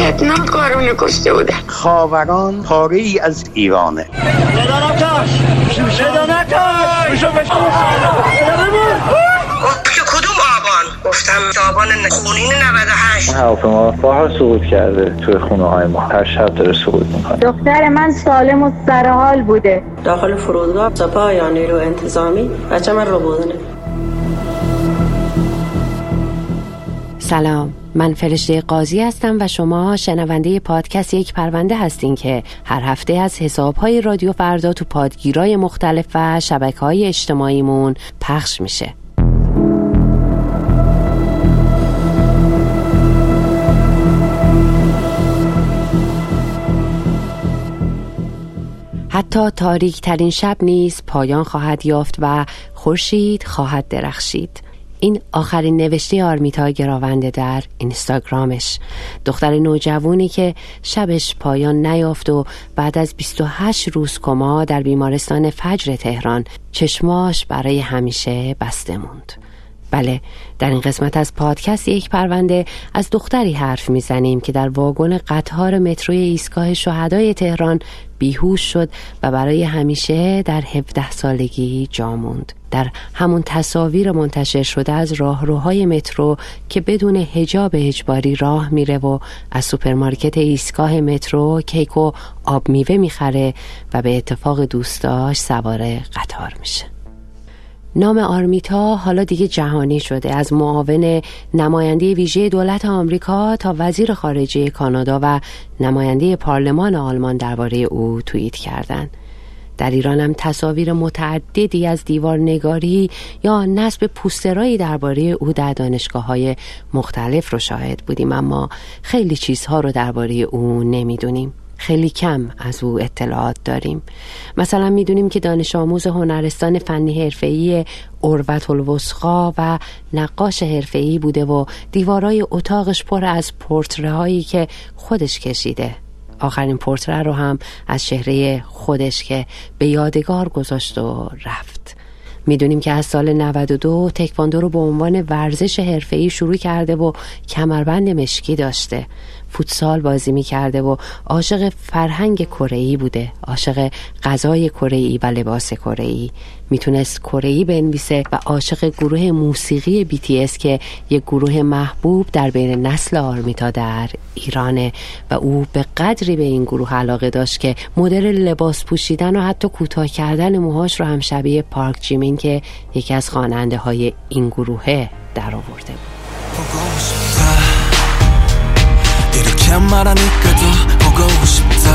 وحشتناک کارونه کشته بودن خاوران پاره ای از ایرانه. که کدوم آبان گفتم آبان خونین 98 هواپیما بارها سقوط کرده توی خونه های ما هر شب داره سقوط می‌کنه دختر من سالم و سرحال بوده. داخل فرودگاه سپاه یا نیرو انتظامی بچه من رو بودنه. سلام. من فرشته قاضی هستم و شما شنونده پادکست یک پرونده هستین که هر هفته از حسابهای رادیو فردا تو پادگیرای مختلف و شبکه های اجتماعیمون پخش میشه. حتی تاریک ترین شب نیز پایان خواهد یافت و خورشید خواهد درخشید. این آخرین نوشته آرمیتا گراونده در اینستاگرامش. دختر نوجوانی که شبش پایان نیافت و بعد از 28 روز کما در بیمارستان فجر تهران چشماش برای همیشه بسته موند. بله در این قسمت از پادکست یک پرونده از دختری حرف می‌زنیم که در واگن قطار متروی ایستگاه شهدای تهران بیهوش شد و برای همیشه در 17 سالگی جا موند. در همون تصاویر منتشر شده از راهروهای مترو که بدون حجاب اجباری راه میره و از سوپرمارکت ایستگاه مترو کیک و آب میوه می‌خره و به اتفاق دوستاش سوار قطار میشه. نام آرمیتا حالا دیگه جهانی شده از معاون نماینده ویژه دولت آمریکا تا وزیر خارجه کانادا و نماینده پارلمان آلمان درباره او توییت کردند. در ایران هم تصاویر متعددی از دیوار نگاری یا نصب پوسترایی درباره او در دانشگاه های مختلف رو شاهد بودیم اما خیلی چیزها رو درباره او نمی‌دونیم. خیلی کم از او اطلاعات داریم. مثلا می‌دونیم که دانش آموز هنرستان فنی حرفه‌ای اروت الوسخا و نقاش حرفه‌ای بوده و دیوارای اتاقش پر از پورتره هایی که خودش کشیده. آخرین پورتره رو هم از چهره خودش که به یادگار گذاشت و رفت. می‌دونیم که از سال 92 تکواندو رو به عنوان ورزش حرفه‌ای شروع کرده و کمربند مشکی داشته. فوتسال بازی می‌کرده و عاشق فرهنگ کره بوده عاشق غذای کره و لباس کره می‌تونست کره بنویسه و عاشق گروه موسیقی BTS که یک گروه محبوب در بین نسل آرمیتا در ایرانه و او به قدری به این گروه علاقه داشت که مدل لباس پوشیدن و حتی کوتاه کردن موهاش رو هم شبیه پارک جیمین که یکی از خواننده های این گروهه در آورده بود 이렇게 말하니까 더 보고 싶다.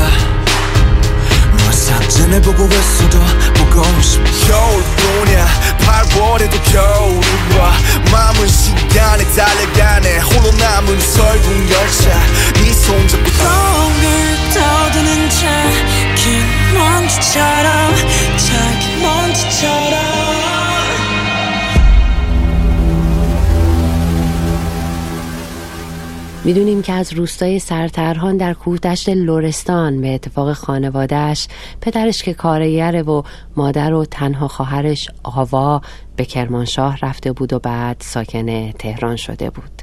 널 사진해보고 있어도 보고 싶어 겨울뿐이야. 8월에도 겨울이 와 마음은 시간에 달려가네. 홀로 남은 설국 열차. 네 손 잡고 덩을 떠드는 자긴 먼지처럼 자기 먼지처럼 می‌دونیم که از روستای سرترهان در کوهدشت لورستان به اتفاق خانوادهش پدرش که کارگره و مادر و تنها خواهرش آوا به کرمانشاه رفته بود و بعد ساکن تهران شده بود.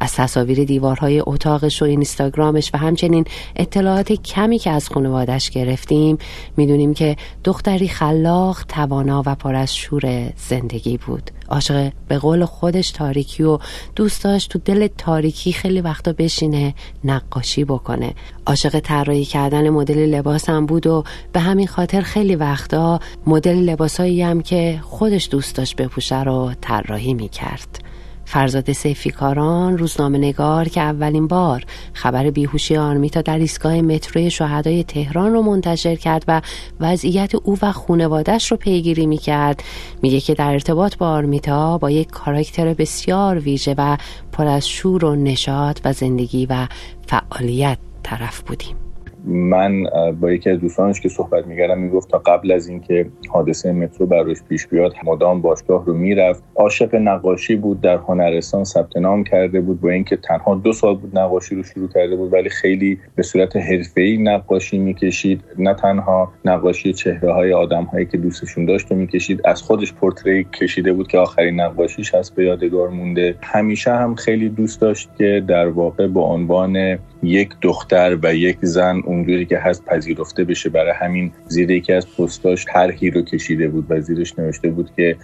از تصاویر دیوارهای اتاقش و اینستاگرامش و همچنین اطلاعات کمی که از خانوادش گرفتیم می‌دونیم که دختری خلاق توانا و پر از شور زندگی بود. عاشق به قول خودش تاریکی و دوست داشت تو دل تاریکی خیلی وقتا بشینه نقاشی بکنه. عاشق طراحی کردن مدل لباس هم بود و به همین خاطر خیلی وقتا مدل لباسایی هم که خودش دوست داشت بپوشه رو طراحی می‌کرد. فرزاد سیفیکاران روزنامه نگار که اولین بار خبر بیهوشی آرمیتا در ایستگاه متروی شهدای تهران رو منتشر کرد و وضعیت او و خونوادش رو پیگیری می کرد میگه که در ارتباط با آرمیتا با یک کاراکتر بسیار ویژه و پر از شور و نشاط و زندگی و فعالیت طرف بودیم. من با یکی از دوستانش که صحبت می‌کردم می‌گفت تا قبل از اینکه حادثه مترو براش پیش بیاد مدام باشگاه رو می‌رفت. عاشق نقاشی بود در هنرستان ثبت نام کرده بود با اینکه تنها دو سال بود نقاشی رو شروع کرده بود ولی خیلی به صورت حرفه‌ای نقاشی می‌کشید. نه تنها نقاشی چهره های آدم هایی که دوستشون داشت و می‌کشید از خودش پورتری کشیده بود که آخرین نقاشیش هست به یادگار مونده. همیشه هم خیلی دوست داشت که در واقع به عنوان یک دختر و یک زن اونجوری که هست پذیرفته بشه. برای همین زیر یکی از پستاش طرحی رو کشیده بود و زیرش نوشته بود که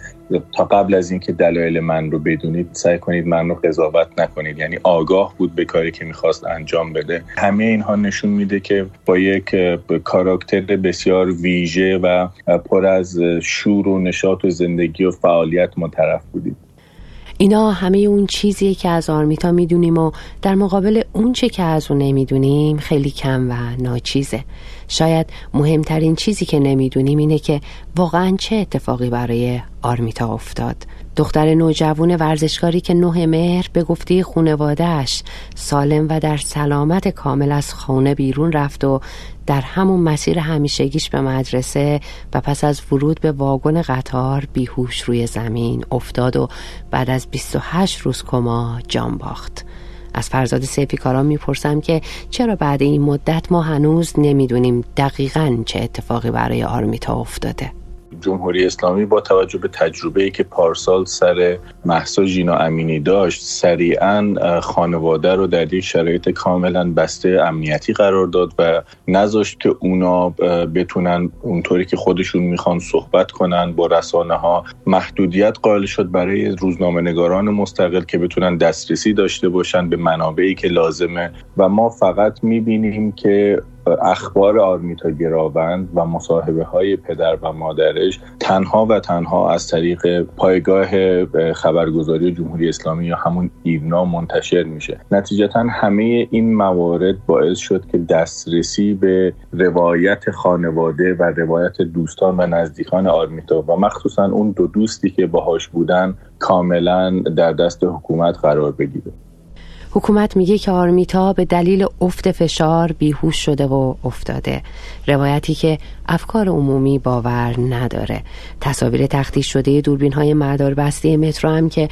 تا قبل از اینکه دلایل من رو بدونید سعی کنید من رو قضاوت نکنید. یعنی آگاه بود به کاری که می‌خواست انجام بده. همه اینها نشون میده که با یک کاراکتر بسیار ویژه و پر از شور و نشاط و زندگی و فعالیت ما طرف بودید. اینا همه اون چیزیه که از آرمیتا می‌دونیم و در مقابل اون چه که از اون نمی‌دونیم خیلی کم و ناچیزه. شاید مهمترین چیزی که نمی‌دونیم اینه که واقعا چه اتفاقی برای آرمیتا افتاد. دختر نوجوان ورزشکاری که نه مهر به گفته خونوادهش سالم و در سلامت کامل از خانه بیرون رفت و در همون مسیر همیشگیش به مدرسه و پس از ورود به واگن قطار بیهوش روی زمین افتاد و بعد از 28 روز کما جان باخت. از فرزاد سیفی کاران می‌پرسم که چرا بعد این مدت ما هنوز نمی‌دونیم دقیقا چه اتفاقی برای آرمیتا افتاده. جمهوری اسلامی با توجه به تجربه که پارسال سر محسا جینا امینی داشت سریعا خانواده رو در یک شرایط کاملا بسته امنیتی قرار داد و نذاشت که اونا بتونن اونطوری که خودشون می‌خوان صحبت کنن با رسانه ها محدودیت قائل شد برای روزنامه نگاران مستقل که بتونن دسترسی داشته باشن به منابعی که لازمه. و ما فقط می‌بینیم که اخبار آرمیتا گراوند و مصاحبه های پدر و مادرش تنها و تنها از طریق پایگاه خبرگزاری جمهوری اسلامی یا همون ایرنا منتشر میشه. نتیجتا همه این موارد باعث شد که دسترسی به روایت خانواده و روایت دوستان و نزدیکان آرمیتا و مخصوصا اون دو دوستی که باهاش بودن کاملا در دست حکومت قرار بگیره. حکومت میگه که آرمیتا به دلیل افت فشار بیهوش شده و افتاده. روایتی که افکار عمومی باور نداره. تصاویر تختیش شده دوربین های مدار بسته مترو هم که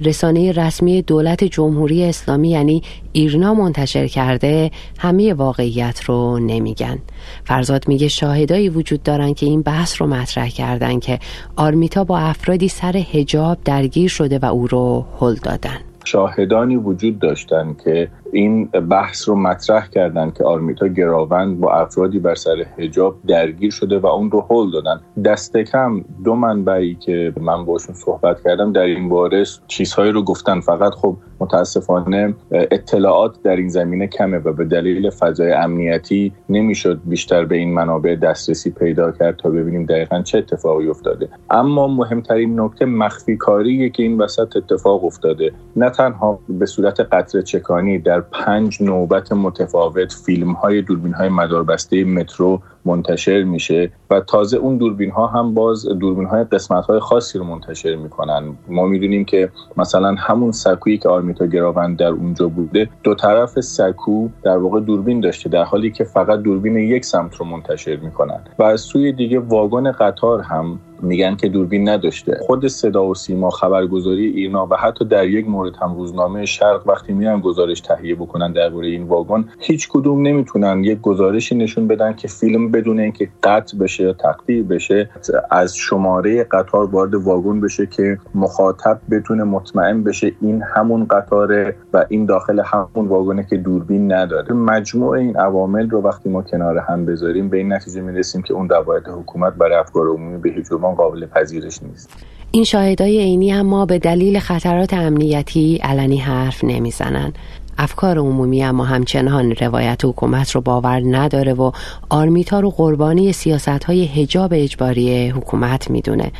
رسانه رسمی دولت جمهوری اسلامی یعنی ایرنا منتشر کرده همه واقعیت رو نمیگن. فرزاد میگه شاهدایی وجود دارن که این بحث رو مطرح کردن که آرمیتا با افرادی سر هجاب درگیر شده و او رو هل دادن. شاهدانی وجود داشتند که این بحث رو مطرح کردن که آرمیتا گراوند با افرادی بر سر حجاب درگیر شده و اون رو هل دادن. دست کم دو منبعی که من باشون صحبت کردم در این باره چیزهایی رو گفتن. فقط خب متاسفانه اطلاعات در این زمینه کمه و به دلیل فضای امنیتی نمی‌شد بیشتر به این منابع دسترسی پیدا کرد تا ببینیم دقیقا چه اتفاقی افتاده. اما مهمترین نکته مخفی کاریه که این وسط اتفاق افتاده. نه تنها به صورت قطر چکانی در پنج نوبت متفاوت فیلم های دوربین های مداربسته مترو منتشر میشه و تازه اون دوربین ها هم باز دوربین های قسمت های خاصی رو منتشر می‌کنن. ما می‌دونیم که مثلا همون سکویی که آرمیتا گراوند در اونجا بوده دو طرف سکو در واقع دوربین داشته در حالی که فقط دوربین یک سمت رو منتشر می‌کنن. و از سوی دیگه واگن قطار هم میگن که دوربین نداشته. خود صدا و سیما خبرگزاری ایرنا و حتی در یک مورد هم روزنامه شرق وقتی میان گزارش تهیه بکنن درباره این واگن هیچ کدوم نمی‌تونن یک گزارشی نشون بدن که فیلم بدون اینکه قطع بشه یا تقطیع بشه از شماره قطار وارد واگن بشه که مخاطب بتونه مطمئن بشه این همون قطاره و این داخل همون واگنه که دوربین نداره. مجموع این عوامل رو وقتی ما کنار هم بذاریم به این نتیجه می‌رسیم که اون روایت حکومت برای افکار عمومی به هیچ قابل پذیرش نیست. این شاهدای عینی اما به دلیل خطرات امنیتی علنی حرف نمی‌زنن. افکار عمومی اما همچنان روایت حکومت رو باور نداره و آرمیتا رو قربانی سیاست های هجاب اجباری حکومت می‌دونه.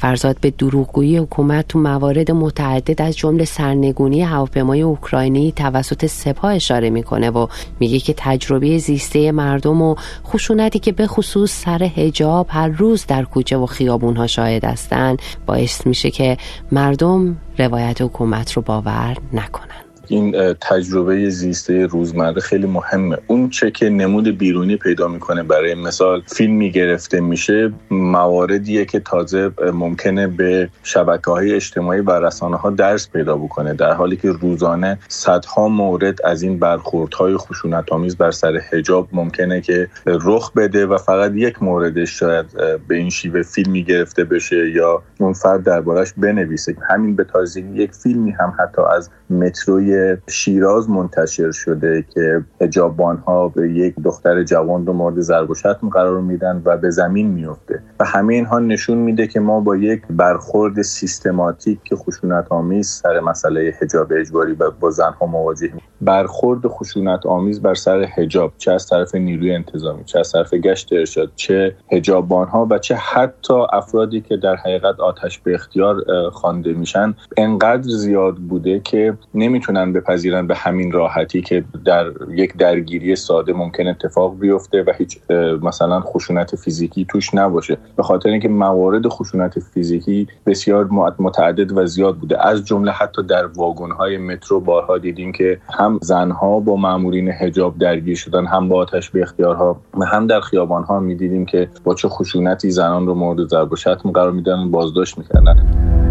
فرزاد به دروغگویی حکومت تو موارد متعدد از جمله سرنگونی هواپیمای اوکراینی توسط سپاه اشاره می‌کنه و میگه که تجربه زیسته مردم و خشونتی که به خصوص سر هجاب هر روز در کوچه و خیابون ها شاهد هستن باعث میشه که مردم روایت حکومت رو باور نکنن. این تجربه زیسته روزمره خیلی مهمه. اون چه که نمود بیرونی پیدا می‌کنه برای مثال فیلمی گرفته میشه مواردیه که تازه ممکنه به شبکه های اجتماعی و رسانه ها درس پیدا بکنه در حالی که روزانه صدها مورد از این برخوردهای خشونت آمیز بر سر حجاب ممکنه که رخ بده و فقط یک موردش شاید به این شیوه فیلمی گرفته بشه یا اون فرد دربارش بنویسه. همین به تازگی یک فیلمی هم حتی از متروی شیراز منتشر شده که حجابان ها به یک دختر جوان رو مورد ضرب و شتم قرار میدن و به زمین میفته. و همه اینها نشون میده که ما با یک برخورد سیستماتیک که خشونت آمیز سر مسئله حجاب اجباری و با زنها مواجه برخورد خشونت آمیز بر سر حجاب چه از طرف نیروی انتظامی چه از طرف گشت ارشاد چه حجابان ها و چه حتی افرادی که در حقیقت آتش به اختیار خوانده میشن انقدر زیاد بوده که نمی‌تونن بپذیرن به همین راحتی که در یک درگیری ساده ممکن اتفاق بیفته و هیچ مثلا خشونت فیزیکی توش نباشه. به خاطر اینکه موارد خشونت فیزیکی بسیار متعدد و زیاد بوده. از جمله حتی در واگن مترو بارها دیدیم که هم زنها با مامورین حجاب درگیر شدن هم با آتش به اختیارها هم در ها می‌دیدیم که با چه خشونتی زنان رو مورد ضرب و شتم قرار میدن بازداشت می‌کردن.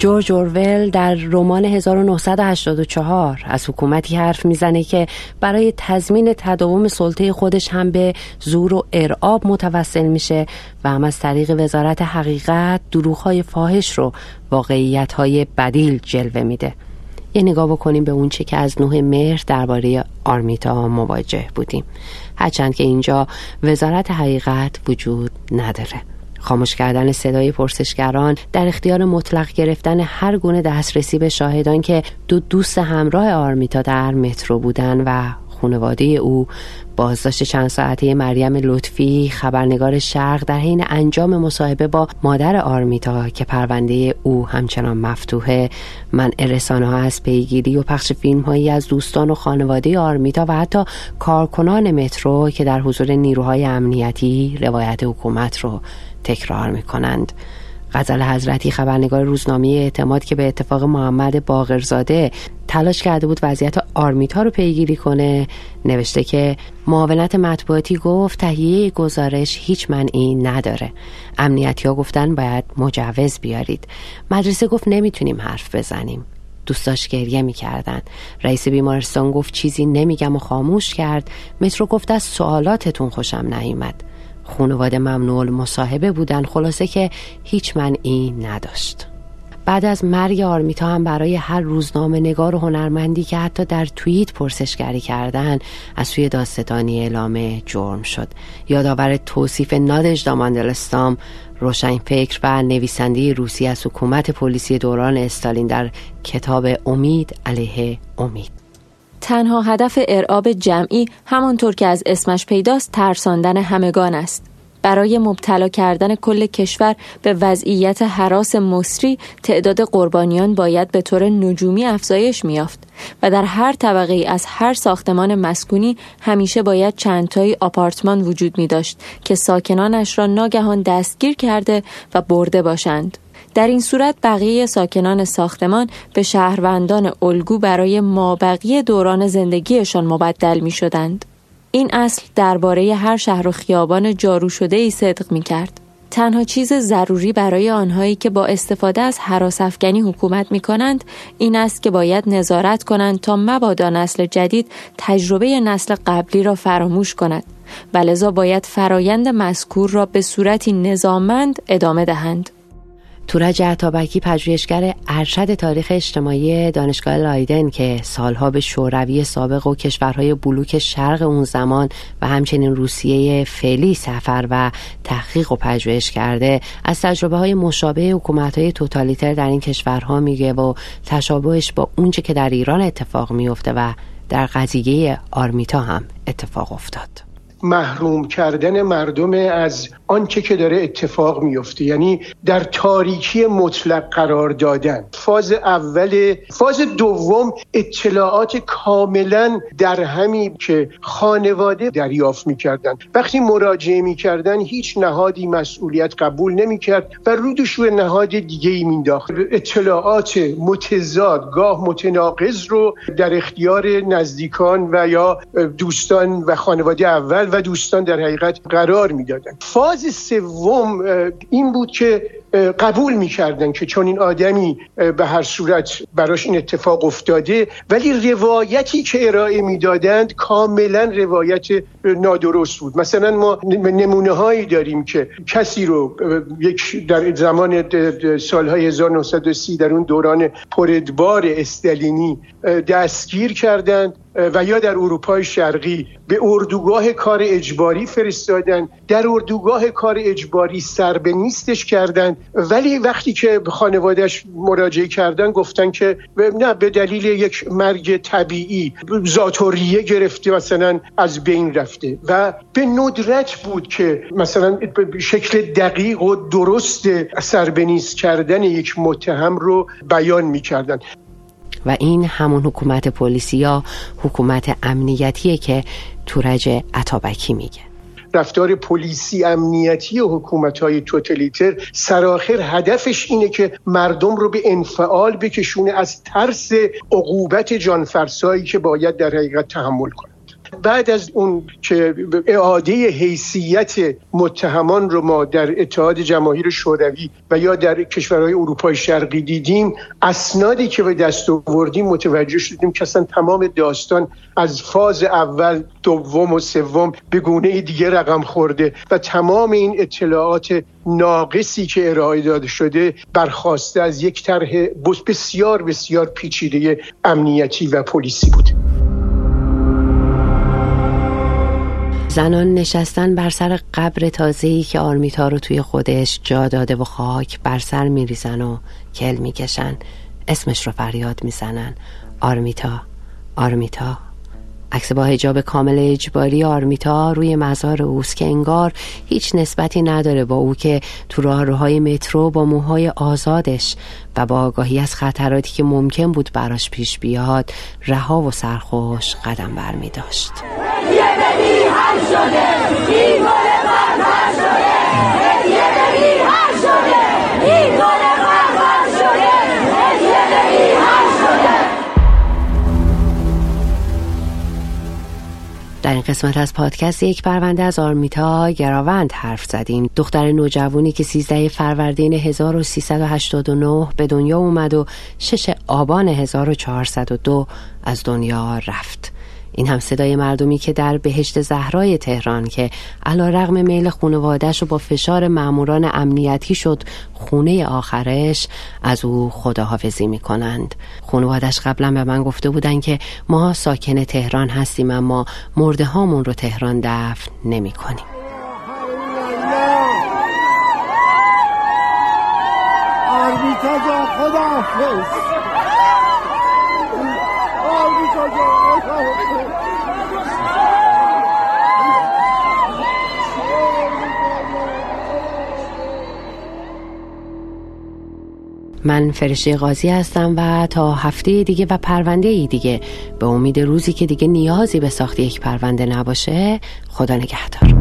جورج اورول در رمان 1984 از حکومتی حرف می‌زنه که برای تضمین تداوم سلطه خودش هم به زور و ارعاب متوسل میشه و هم از طریق وزارت حقیقت دروغهای فاحش رو واقعیتهای بدیل جلوه میده. یه نگاه بکنیم به اونچه که از نوه مهر درباره آرمیتا مواجه بودیم. هرچند که اینجا وزارت حقیقت وجود نداره. خاموش کردن صدای پرسشگران در اختیار مطلق گرفتن هر گونه دسترسی به شاهدان که دو دوست همراه آرمیتا در مترو بودن و خانواده او. بازداشت چند ساعته مریم لطفی خبرنگار شرق در حین انجام مصاحبه با مادر آرمیتا که پرونده او همچنان مفتوحه. من رسانه ها از پیگیری و پخش فیلم هایی از دوستان و خانواده آرمیتا و حتی کارکنان مترو که در حضور نیروهای امنیتی روایت حکومت رو تکرار می کنند غزل حضرتی خبرنگار روزنامه اعتماد که به اتفاق محمد باقرزاده تلاش کرده بود وضعیت آرمیتا رو پیگیری کنه نوشته که معاونت مطبوعاتی گفت تهیه گزارش هیچ منعی نداره. امنیتی ها گفتن باید مجوز بیارید. مدرسه گفت نمی‌تونیم حرف بزنیم. دوستاش گریه می‌کردن. رئیس بیمارستان گفت چیزی نمیگم و خاموش کرد. مترو گفت از سوالاتتون خوشم نیومد. خانواده ممنوع مصاحبه بودن. خلاصه که هیچ منعی نداشت. بعد از مرگ آرمیتا هم برای هر روزنامه نگار و هنرمندی که حتی در توییت پرسشگری کردن از سوی داستانی اعلام جرم شد. یادآور توصیف نادج داماندلستام روشن فکر و نویسنده روسی از حکومت پلیسی دوران استالین در کتاب امید علیه امید. تنها هدف ارعاب جمعی همانطور که از اسمش پیداست ترساندن همگان است. برای مبتلا کردن کل کشور به وضعیت حراس مصری تعداد قربانیان باید به طور نجومی افزایش میافت و در هر طبقه از هر ساختمان مسکونی همیشه باید چندتایی آپارتمان وجود می داشت که ساکنانش را ناگهان دستگیر کرده و برده باشند. در این صورت بقیه ساکنان ساختمان به شهروندان الگو برای مابقی دوران زندگیشان مبدل می شدند. این اصل درباره هر شهر و خیابان جارو شده ای صدق می کرد. تنها چیز ضروری برای آنهایی که با استفاده از حراس افغانی حکومت می کنند این است که باید نظارت کنند تا مبادا نسل جدید تجربه نسل قبلی را فراموش کند و باید فرایند مذکور را به صورتی نظامند ادامه دهند. تورج عطابکی پژوهشگر ارشد تاریخ اجتماعی دانشگاه لایدن که سالها به شوروی سابق و کشورهای بلوک شرق اون زمان و همچنین روسیه فعلی سفر و تحقیق و پژوهش کرده از تجربه های مشابه حکومت های توتالیتر در این کشورها میگه و تشابهش با اونچه که در ایران اتفاق میفته و در قضیه آرمیتا هم اتفاق افتاد. محروم کردن مردم از آنچه که داره اتفاق میفته یعنی در تاریکی مطلق قرار دادن. فاز اول فاز دوم اطلاعات کاملا در همین که خانواده دریافت می‌کردن. وقتی مراجعه می‌کردن هیچ نهادی مسئولیت قبول نمی‌کرد و رودش روی نهاد دیگه ای مینداخت اطلاعات متضاد گاه متناقض رو در اختیار نزدیکان و یا دوستان و خانواده اول و دوستان در حقیقت قرار می‌دادن. فاز سوم این بود که قبول می‌کردن که چون این آدمی به هر صورت براش این اتفاق افتاده ولی روایتی که ارائه می‌دادند کاملا روایت نادرست بود. مثلا ما نمونه هایی داریم که کسی رو یک در زمان سالهای 1930 در اون دوران پردبار استالینی دستگیر کردند و یا در اروپای شرقی به اردوگاه کار اجباری فرستادن در اردوگاه کار اجباری سر به نیستش کردن ولی وقتی که خانوادهش مراجعه کردن گفتن که نه به دلیل یک مرگ طبیعی زاتوریه گرفته مثلا از بین رفته. و به ندرت بود که مثلا شکل دقیق و درست سربنیز کردن یک متهم رو بیان می‌کردن. و این همون حکومت پلیسی یا حکومت امنیتیه که تورج عطابکی میگه. رفتار پلیسی امنیتی حکومت های توتلیتر سراخر هدفش اینه که مردم رو به انفعال بکشونه از ترس عقوبت جانفرسایی که باید در حقیقت تحمل کنه. بعد از اون که اعاده حیثیت متهمان رو ما در اتحاد جماهیر شوروی و یا در کشورهای اروپای شرقی دیدیم اسنادی که به دست آوردیم متوجه شدیم که اصلا تمام داستان از فاز اول دوم و سوم به گونه دیگه رقم خورده و تمام این اطلاعات ناقصی که ارائه داده شده برخواسته از یک طرح بسیار بسیار پیچیده امنیتی و پلیسی بود. زنان نشستن بر سر قبر تازه‌ای که آرمیتا رو توی خودش جا داده و خاک بر سر میریزن و کل می‌کشن. اسمش رو فریاد می‌زنن. آرمیتا آرمیتا. عکس با هجاب کامل اجباری آرمیتا روی مزار اوست که انگار هیچ نسبتی نداره با او که تو راهروهای مترو با موهای آزادش و با آگاهی از خطراتی که ممکن بود براش پیش بیاد رها و سرخوش قدم برمی داشت در این قسمت از پادکست یک پرونده از آرمیتا گراوند حرف زدیم. دختر نوجوانی که 13 فروردین 1389 به دنیا اومد و 6 آبان 1402 از دنیا رفت. این هم صدای مردمی که در بهشت زهرای تهران که علا رغم میل خونوادش و با فشار معموران امنیتی شد خونه آخرش از او خداحافظی می کنند خونوادش قبلا به من گفته بودن که ما ساکن تهران هستیم اما مرده هامون رو تهران دفن نمی کنیم من فرشته قاضی هستم و تا هفته دیگه و پرونده ای دیگه. به امید روزی که دیگه نیازی به ساخت یک پرونده نباشه خدا نگهدار.